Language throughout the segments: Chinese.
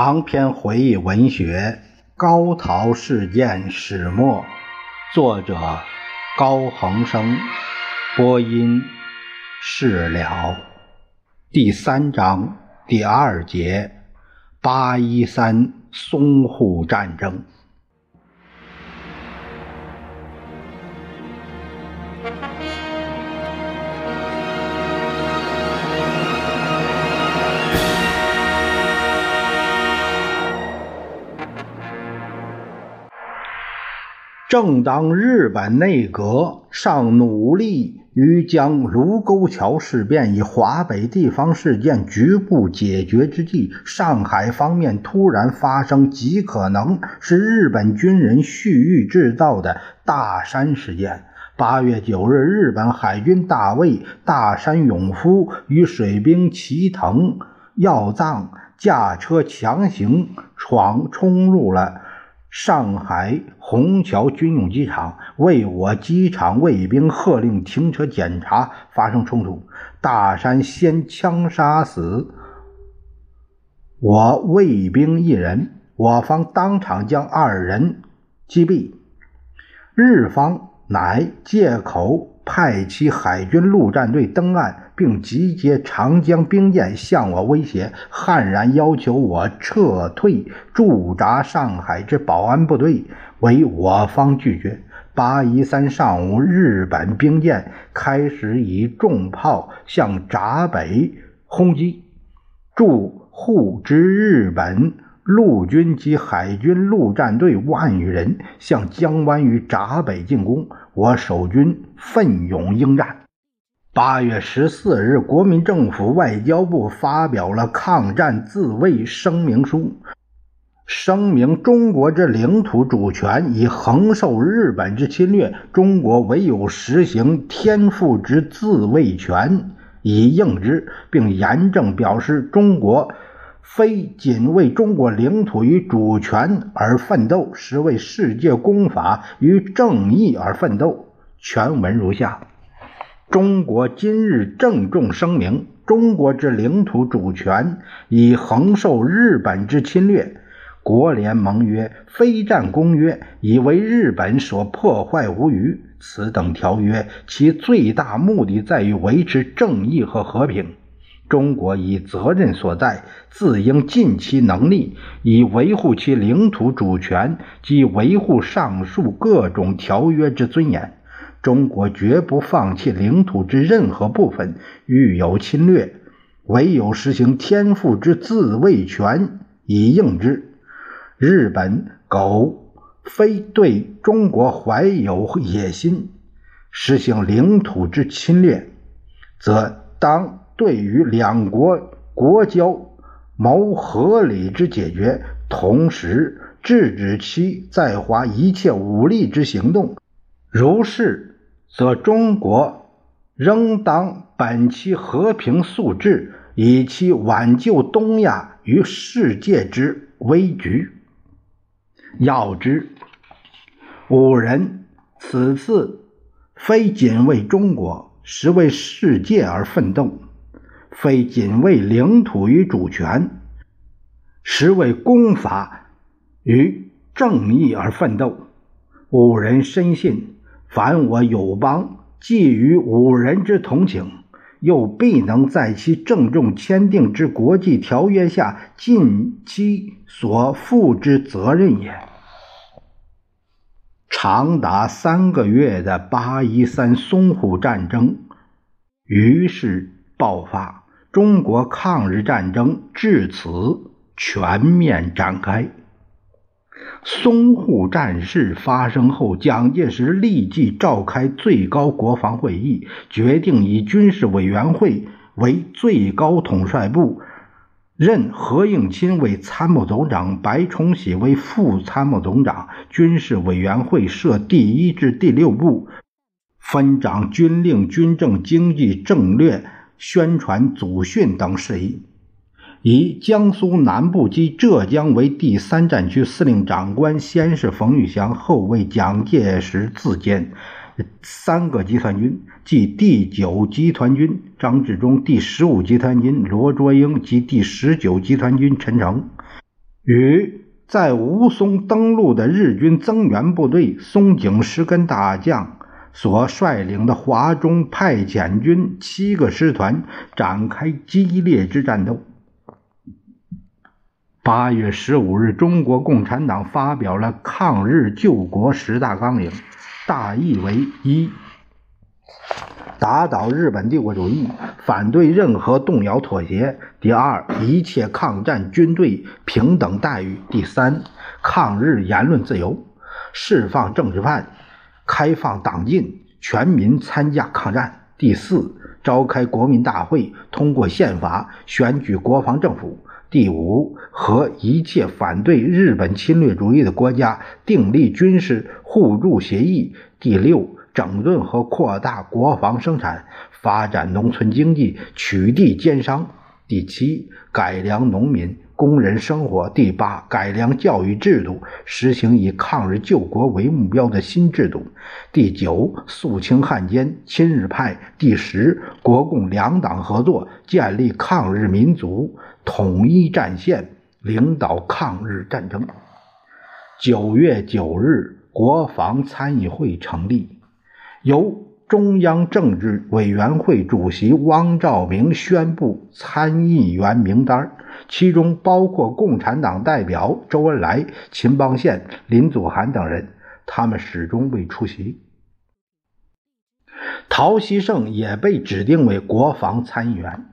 长篇回忆文学《高陶事件始末》，作者高恒生，播音释了。第三章第二节：八一三淞沪战争。正当日本内阁尚努力于将卢沟桥事变以华北地方事件局部解决之际，上海方面突然发生极可能是日本军人蓄意制造的大山事件。八月九日，日本海军大尉大山勇夫与水兵齐藤耀藏驾车强行闯冲入了。上海虹桥军用机场为我机场卫兵喝令停车检查，发生冲突。大山先枪杀死我卫兵一人，我方当场将二人击毙。日方乃借口。派其海军陆战队登岸，并集结长江兵舰向我威胁，悍然要求我撤退驻扎上海之保安部队，为我方拒绝。八一三上午，日本兵舰开始以重炮向闸北轰击，驻沪之日本。陆军及海军陆战队万余人向江湾与闸北进攻，我守军奋勇应战。八月十四日，国民政府外交部发表了抗战自卫声明书，声明中国之领土主权已横受日本之侵略，中国唯有实行天赋之自卫权以应之，并严正表示中国。非仅为中国领土与主权而奋斗，实为世界公法与正义而奋斗。全文如下：中国今日郑重声明：中国之领土主权已横受日本之侵略。国联盟约、非战公约已为日本所破坏无余。此等条约，其最大目的在于维持正义和和平。中国以责任所在，自应尽其能力，以维护其领土主权及维护上述各种条约之尊严。中国绝不放弃领土之任何部分，遇有侵略，唯有实行天赋之自卫权以应之。日本苟非对中国怀有野心，实行领土之侵略，则当。对于两国国交谋合理之解决，同时制止其在华一切武力之行动。如是，则中国仍当本其和平素质，以其挽救东亚于世界之危局。要知，五人此次非仅为中国，实为世界而奋斗。非仅为领土与主权，实为公法与正义而奋斗。五人深信，凡我友邦寄予五人之同情，又必能在其郑重签订之国际条约下尽其所负之责任也。长达三个月的八一三淞沪战争于是爆发。中国抗日战争至此全面展开。淞沪战事发生后，蒋介石立即召开最高国防会议，决定以军事委员会为最高统帅部，任何应钦为参谋总长，白崇禧为副参谋总长。军事委员会设第一至第六部，分掌军令、军政、经济、政略。宣传、祖训等事宜，以江苏南部及浙江为第三战区司令长官，先是冯玉祥，后为蒋介石自荐三个集团军，即第九集团军张治中、第十五集团军罗卓英及第十九集团军陈诚。与在吴淞登陆的日军增援部队松井石根大将所率领的华中派遣军七个师团展开激烈之战斗。八月十五日，中国共产党发表了抗日救国十大纲领，大意为：一、打倒日本帝国主义，反对任何动摇妥协；第二，一切抗战军队平等待遇；第三，抗日言论自由，释放政治犯，开放党禁，全民参加抗战；第四，召开国民大会，通过宪法，选举国防政府。第五，和一切反对日本侵略主义的国家订立军事互助协议。第六，整顿和扩大国防生产，发展农村经济，取缔奸商。第七，改良农民工人生活。第八，改良教育制度，实行以抗日救国为目标的新制度。第九，肃清汉奸亲日派。第十，国共两党合作，建立抗日民族。统一战线，领导抗日战争。九月九日，国防参议会成立，由中央政治委员会主席汪兆铭宣布参议员名单，其中包括共产党代表周恩来、秦邦宪、林祖涵等人，他们始终未出席。陶希圣也被指定为国防参议员。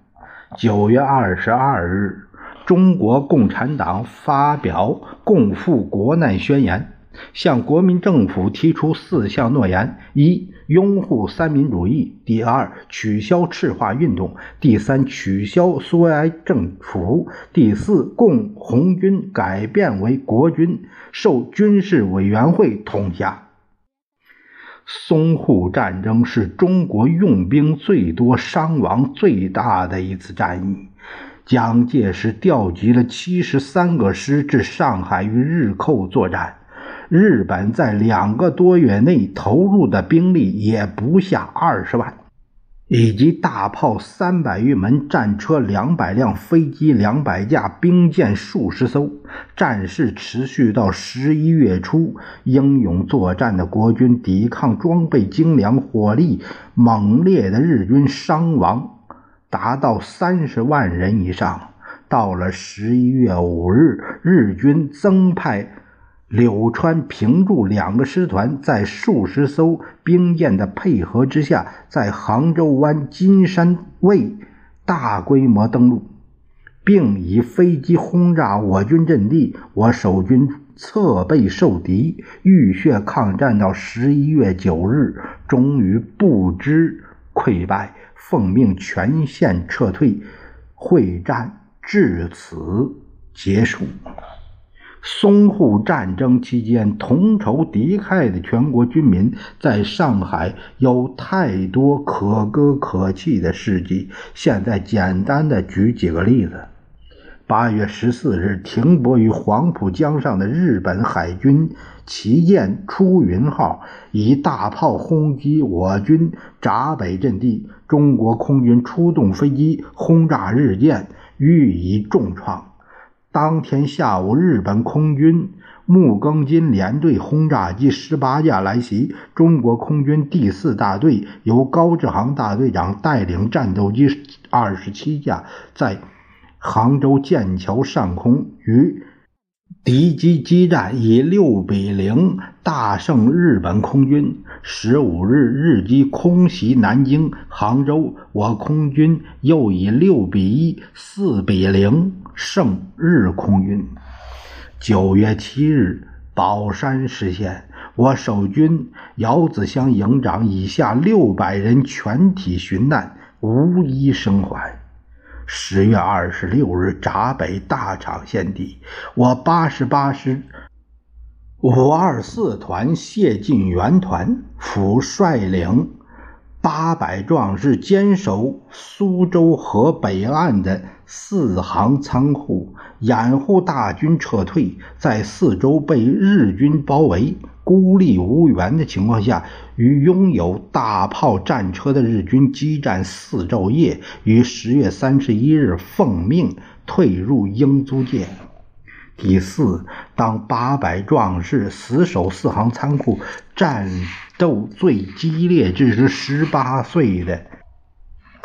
九月二十二日，中国共产党发表共赴国难宣言，向国民政府提出四项诺言：一、拥护三民主义；第二，取消赤化运动；第三，取消苏维埃政府；第四，共红军改变为国军，受军事委员会统辖。淞沪战争是中国用兵最多、伤亡最大的一次战役。蒋介石调集了七十三个师至上海与日寇作战，日本在两个多月内投入的兵力也不下二十万。以及大炮三百余门、战车两百辆、飞机两百架、兵舰数十艘，战事持续到十一月初。英勇作战的国军抵抗装备精良、火力猛烈的日军，伤亡达到三十万人以上。到了十一月五日，日军增派。柳川、平助两个师团在数十艘兵舰的配合之下，在杭州湾金山卫大规模登陆，并以飞机轰炸我军阵地。我守军侧背受敌，浴血抗战到十一月九日，终于不知溃败，奉命全线撤退。会战至此结束。淞沪战争期间，同仇敌忾的全国军民在上海有太多可歌可泣的事迹。现在简单的举几个例子：八月十四日，停泊于黄浦江上的日本海军旗舰“出云号”以大炮轰击我军闸北阵地，中国空军出动飞机轰炸日舰，予以重创。当天下午，日本空军木更津联队轰炸机十八架来袭，中国空军第四大队由高志航大队长带领战斗机二十七架，在杭州剑桥上空与敌机激战，以六比零大胜日本空军。十五日，日机空袭南京、杭州，我空军又以六比一、四比零。胜日空军。九月七日，宝山失陷，我守军姚子乡营长以下六百人全体殉难，无一生还。十月二十六日，闸北大场陷地，我八十八师五二四团谢晋元团府率领。八百壮士坚守苏州河北岸的四行仓库，掩护大军撤退。在四周被日军包围、孤立无援的情况下，与拥有大炮战车的日军激战四昼夜，于十月三十一日奉命退入英租界。第四，当八百壮士死守四行仓库，战斗最激烈之时，十八岁的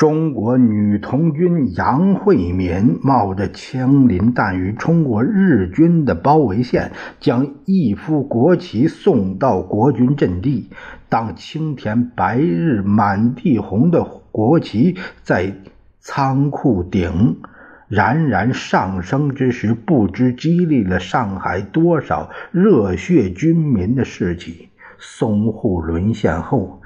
中国女童军杨惠敏冒着枪林弹雨冲过日军的包围线，将一幅国旗送到国军阵地。当青天白日满地红的国旗在仓库顶。冉冉上升之时，不知激励了上海多少热血军民的士气。淞沪沦陷后，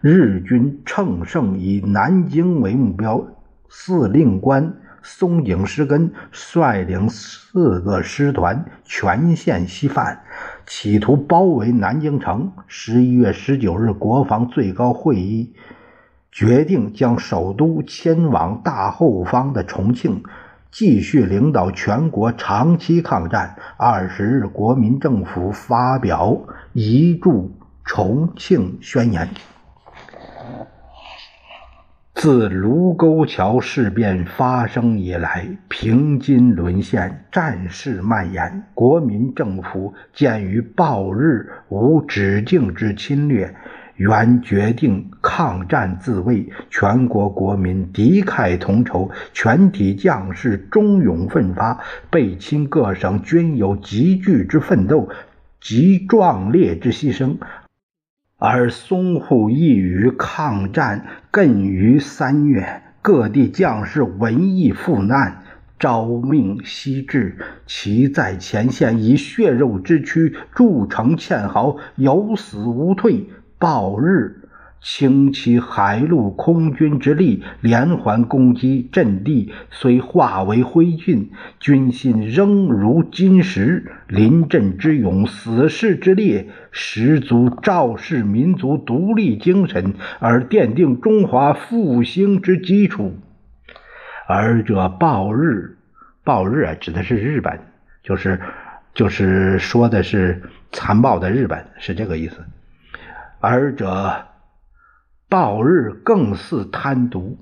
日军乘胜以南京为目标，司令官松井石根率领四个师团全线西犯，企图包围南京城。十一月十九日，国防最高会议决定将首都迁往大后方的重庆。继续领导全国长期抗战。二十日，国民政府发表移驻重庆宣言。自卢沟桥事变发生以来，平津沦陷，战事蔓延，国民政府鉴于暴日无止境之侵略。原决定抗战自卫，全国国民敌忾同仇，全体将士忠勇奋发，被侵各省均有急剧之奋斗，及壮烈之牺牲。而淞沪一隅抗战更于三月，各地将士文艺赴难，招命西至，其在前线以血肉之躯筑成堑壕，有死无退。暴日倾其海陆空军之力，连环攻击阵地，虽化为灰烬，军心仍如金石。临阵之勇，死士之烈，十足昭示民族独立精神，而奠定中华复兴之基础。而这暴日，暴日啊，指的是日本，就是就是说的是残暴的日本，是这个意思。而者暴日更似贪渎，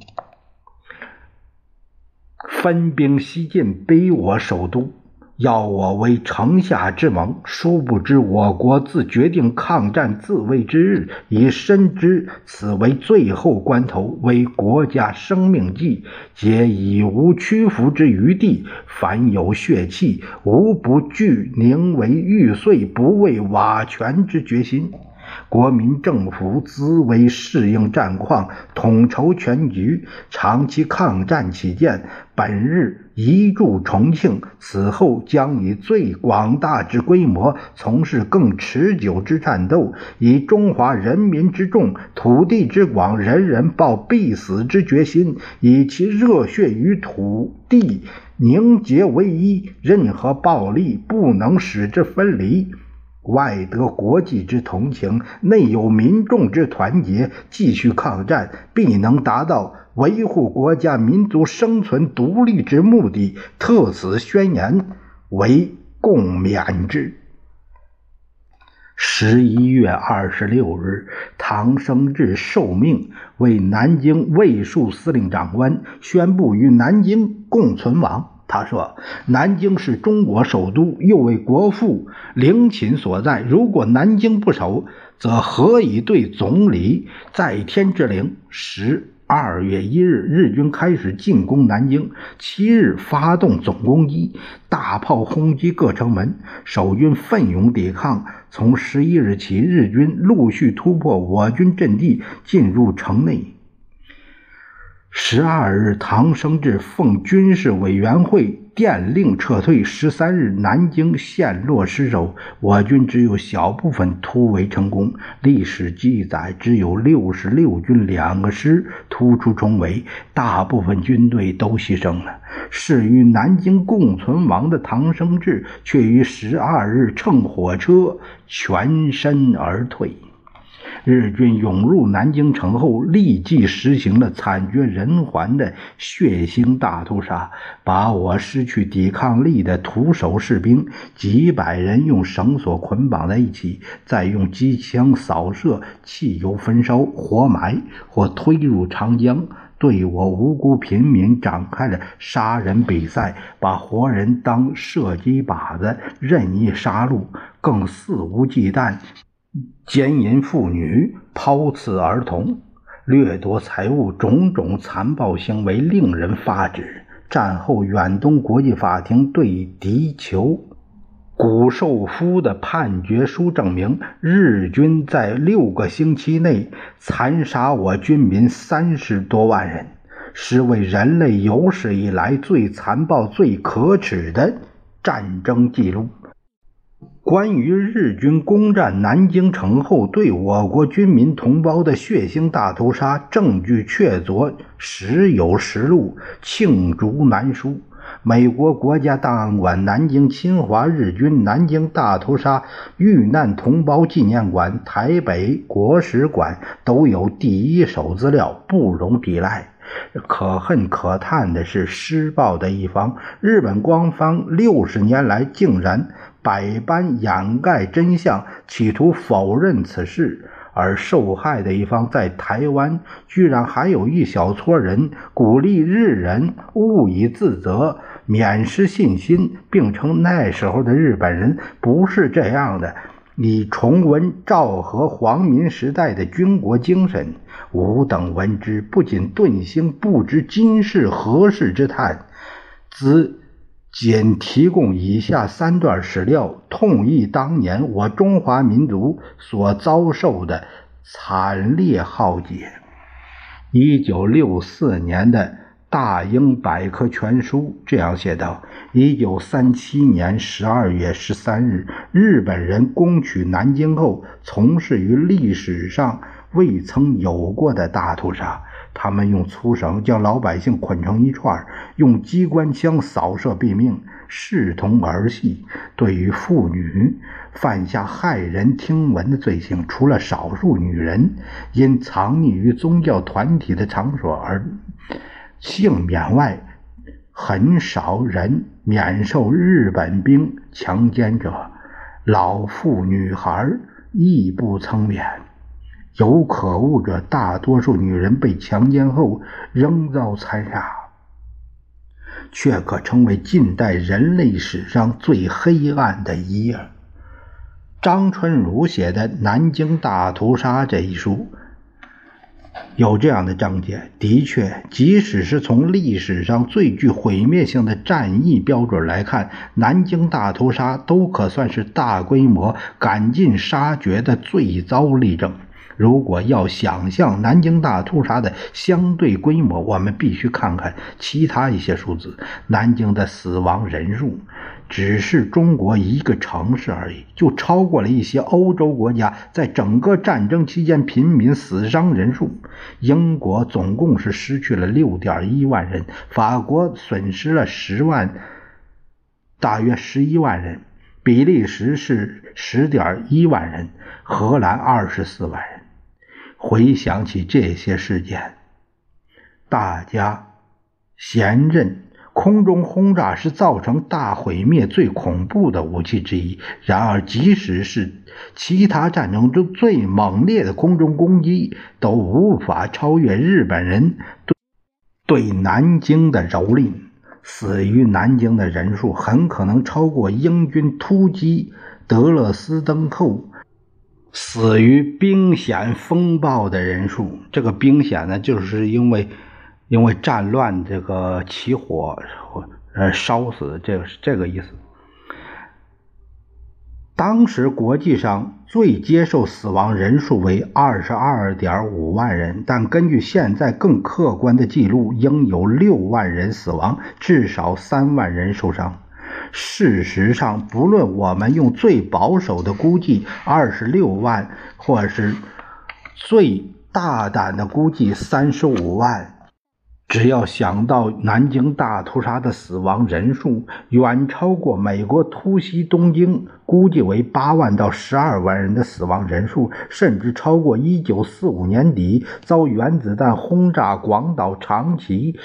分兵西进，逼我首都，要我为城下之盟。殊不知我国自决定抗战自卫之日，已深知此为最后关头，为国家生命计，皆已无屈服之余地。凡有血气，无不具宁为玉碎，不为瓦全之决心。国民政府自为适应战况，统筹全局，长期抗战起见，本日移驻重庆，此后将以最广大之规模从事更持久之战斗，以中华人民之众、土地之广，人人抱必死之决心，以其热血与土地凝结为一，任何暴力不能使之分离。外得国际之同情，内有民众之团结，继续抗战，必能达到维护国家民族生存独立之目的。特此宣言为共勉之。十一月二十六日，唐生智受命为南京卫戍司令长官，宣布与南京共存亡。他说：“南京是中国首都，又为国父陵寝所在。如果南京不守，则何以对总理在天之灵？”十二月一日，日军开始进攻南京。七日，发动总攻击，大炮轰击各城门，守军奋勇抵抗。从十一日起，日军陆续突破我军阵地，进入城内。十二日，唐生智奉军事委员会电令撤退。十三日，南京陷落失守，我军只有小部分突围成功。历史记载，只有六十六军两个师突出重围，大部分军队都牺牲了。是与南京共存亡的唐生智，却于十二日乘火车全身而退。日军涌入南京城后，立即实行了惨绝人寰的血腥大屠杀，把我失去抵抗力的徒手士兵几百人用绳索捆绑在一起，再用机枪扫射、汽油焚烧、活埋或推入长江，对我无辜平民展开了杀人比赛，把活人当射击靶子任意杀戮，更肆无忌惮奸淫妇女、抛刺儿童、掠夺财物，种种残暴行为令人发指。战后，远东国际法庭对敌酋古寿夫的判决书证明，日军在六个星期内残杀我军民三十多万人，是为人类有史以来最残暴、最可耻的战争记录。关于日军攻占南京城后对我国军民同胞的血腥大屠杀，证据确凿，时有实录，罄竹难书。美国国家档案馆南京侵华日军南京大屠杀遇难同胞纪念馆、台北国史馆都有第一手资料，不容抵赖。可恨可叹的是，施暴的一方日本官方六十年来竟然。百般掩盖真相，企图否认此事，而受害的一方在台湾，居然还有一小撮人鼓励日人勿以自责，免失信心，并称那时候的日本人不是这样的。你重温昭和、皇民时代的军国精神，吾等闻之，不仅顿兴不知今世何事之叹，兹。仅提供以下三段史料，痛忆当年我中华民族所遭受的惨烈浩劫。一九六四年的《大英百科全书》这样写道：一九三七年十二月十三日，日本人攻取南京后，从事于历史上未曾有过的大屠杀。他们用粗绳将老百姓捆成一串，用机关枪扫射毙命，视同儿戏。对于妇女犯下骇人听闻的罪行，除了少数女人因藏匿于宗教团体的场所而幸免外，很少人免受日本兵强奸者。老妇女孩亦不曾免。有可恶者，大多数女人被强奸后仍遭残杀，却可称为近代人类史上最黑暗的一页。张春儒写的《南京大屠杀》这一书有这样的章节：的确，即使是从历史上最具毁灭性的战役标准来看，南京大屠杀都可算是大规模赶尽杀绝的最糟例证。如果要想象南京大屠杀的相对规模，我们必须看看其他一些数字。南京的死亡人数只是中国一个城市而已，就超过了一些欧洲国家在整个战争期间平民死伤人数。英国总共是失去了六点一万人，法国损失了十万，大约十一万人，比利时是十点一万人，荷兰二十四万人。回想起这些事件，大家贤认空中轰炸是造成大毁灭最恐怖的武器之一。然而，即使是其他战争中最猛烈的空中攻击，都无法超越日本人对对南京的蹂躏。死于南京的人数很可能超过英军突击德勒斯登后。死于兵险风暴的人数，这个兵险呢，就是因为因为战乱这个起火呃烧死，这个是这个意思。当时国际上最接受死亡人数为二十二点五万人，但根据现在更客观的记录，应有六万人死亡，至少三万人受伤。事实上，不论我们用最保守的估计二十六万，或是最大胆的估计三十五万，只要想到南京大屠杀的死亡人数远超过美国突袭东京估计为八万到十二万人的死亡人数，甚至超过一九四五年底遭原子弹轰炸广岛、长崎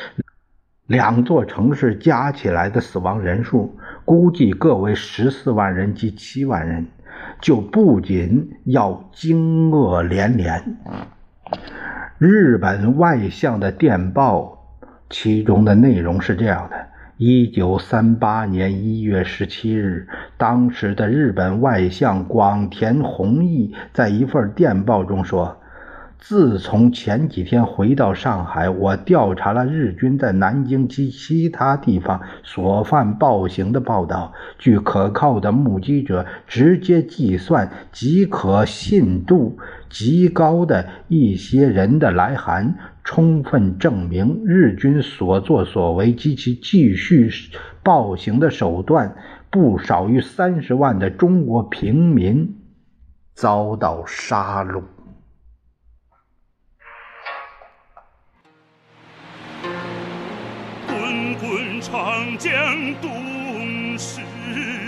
两座城市加起来的死亡人数。估计各为十四万人及七万人，就不仅要惊愕连连。日本外相的电报，其中的内容是这样的：一九三八年一月十七日，当时的日本外相广田弘毅在一份电报中说。自从前几天回到上海，我调查了日军在南京及其他地方所犯暴行的报道。据可靠的目击者直接计算极可信度极高的一些人的来函，充分证明日军所作所为及其继续暴行的手段，不少于三十万的中国平民遭到杀戮。长江东逝。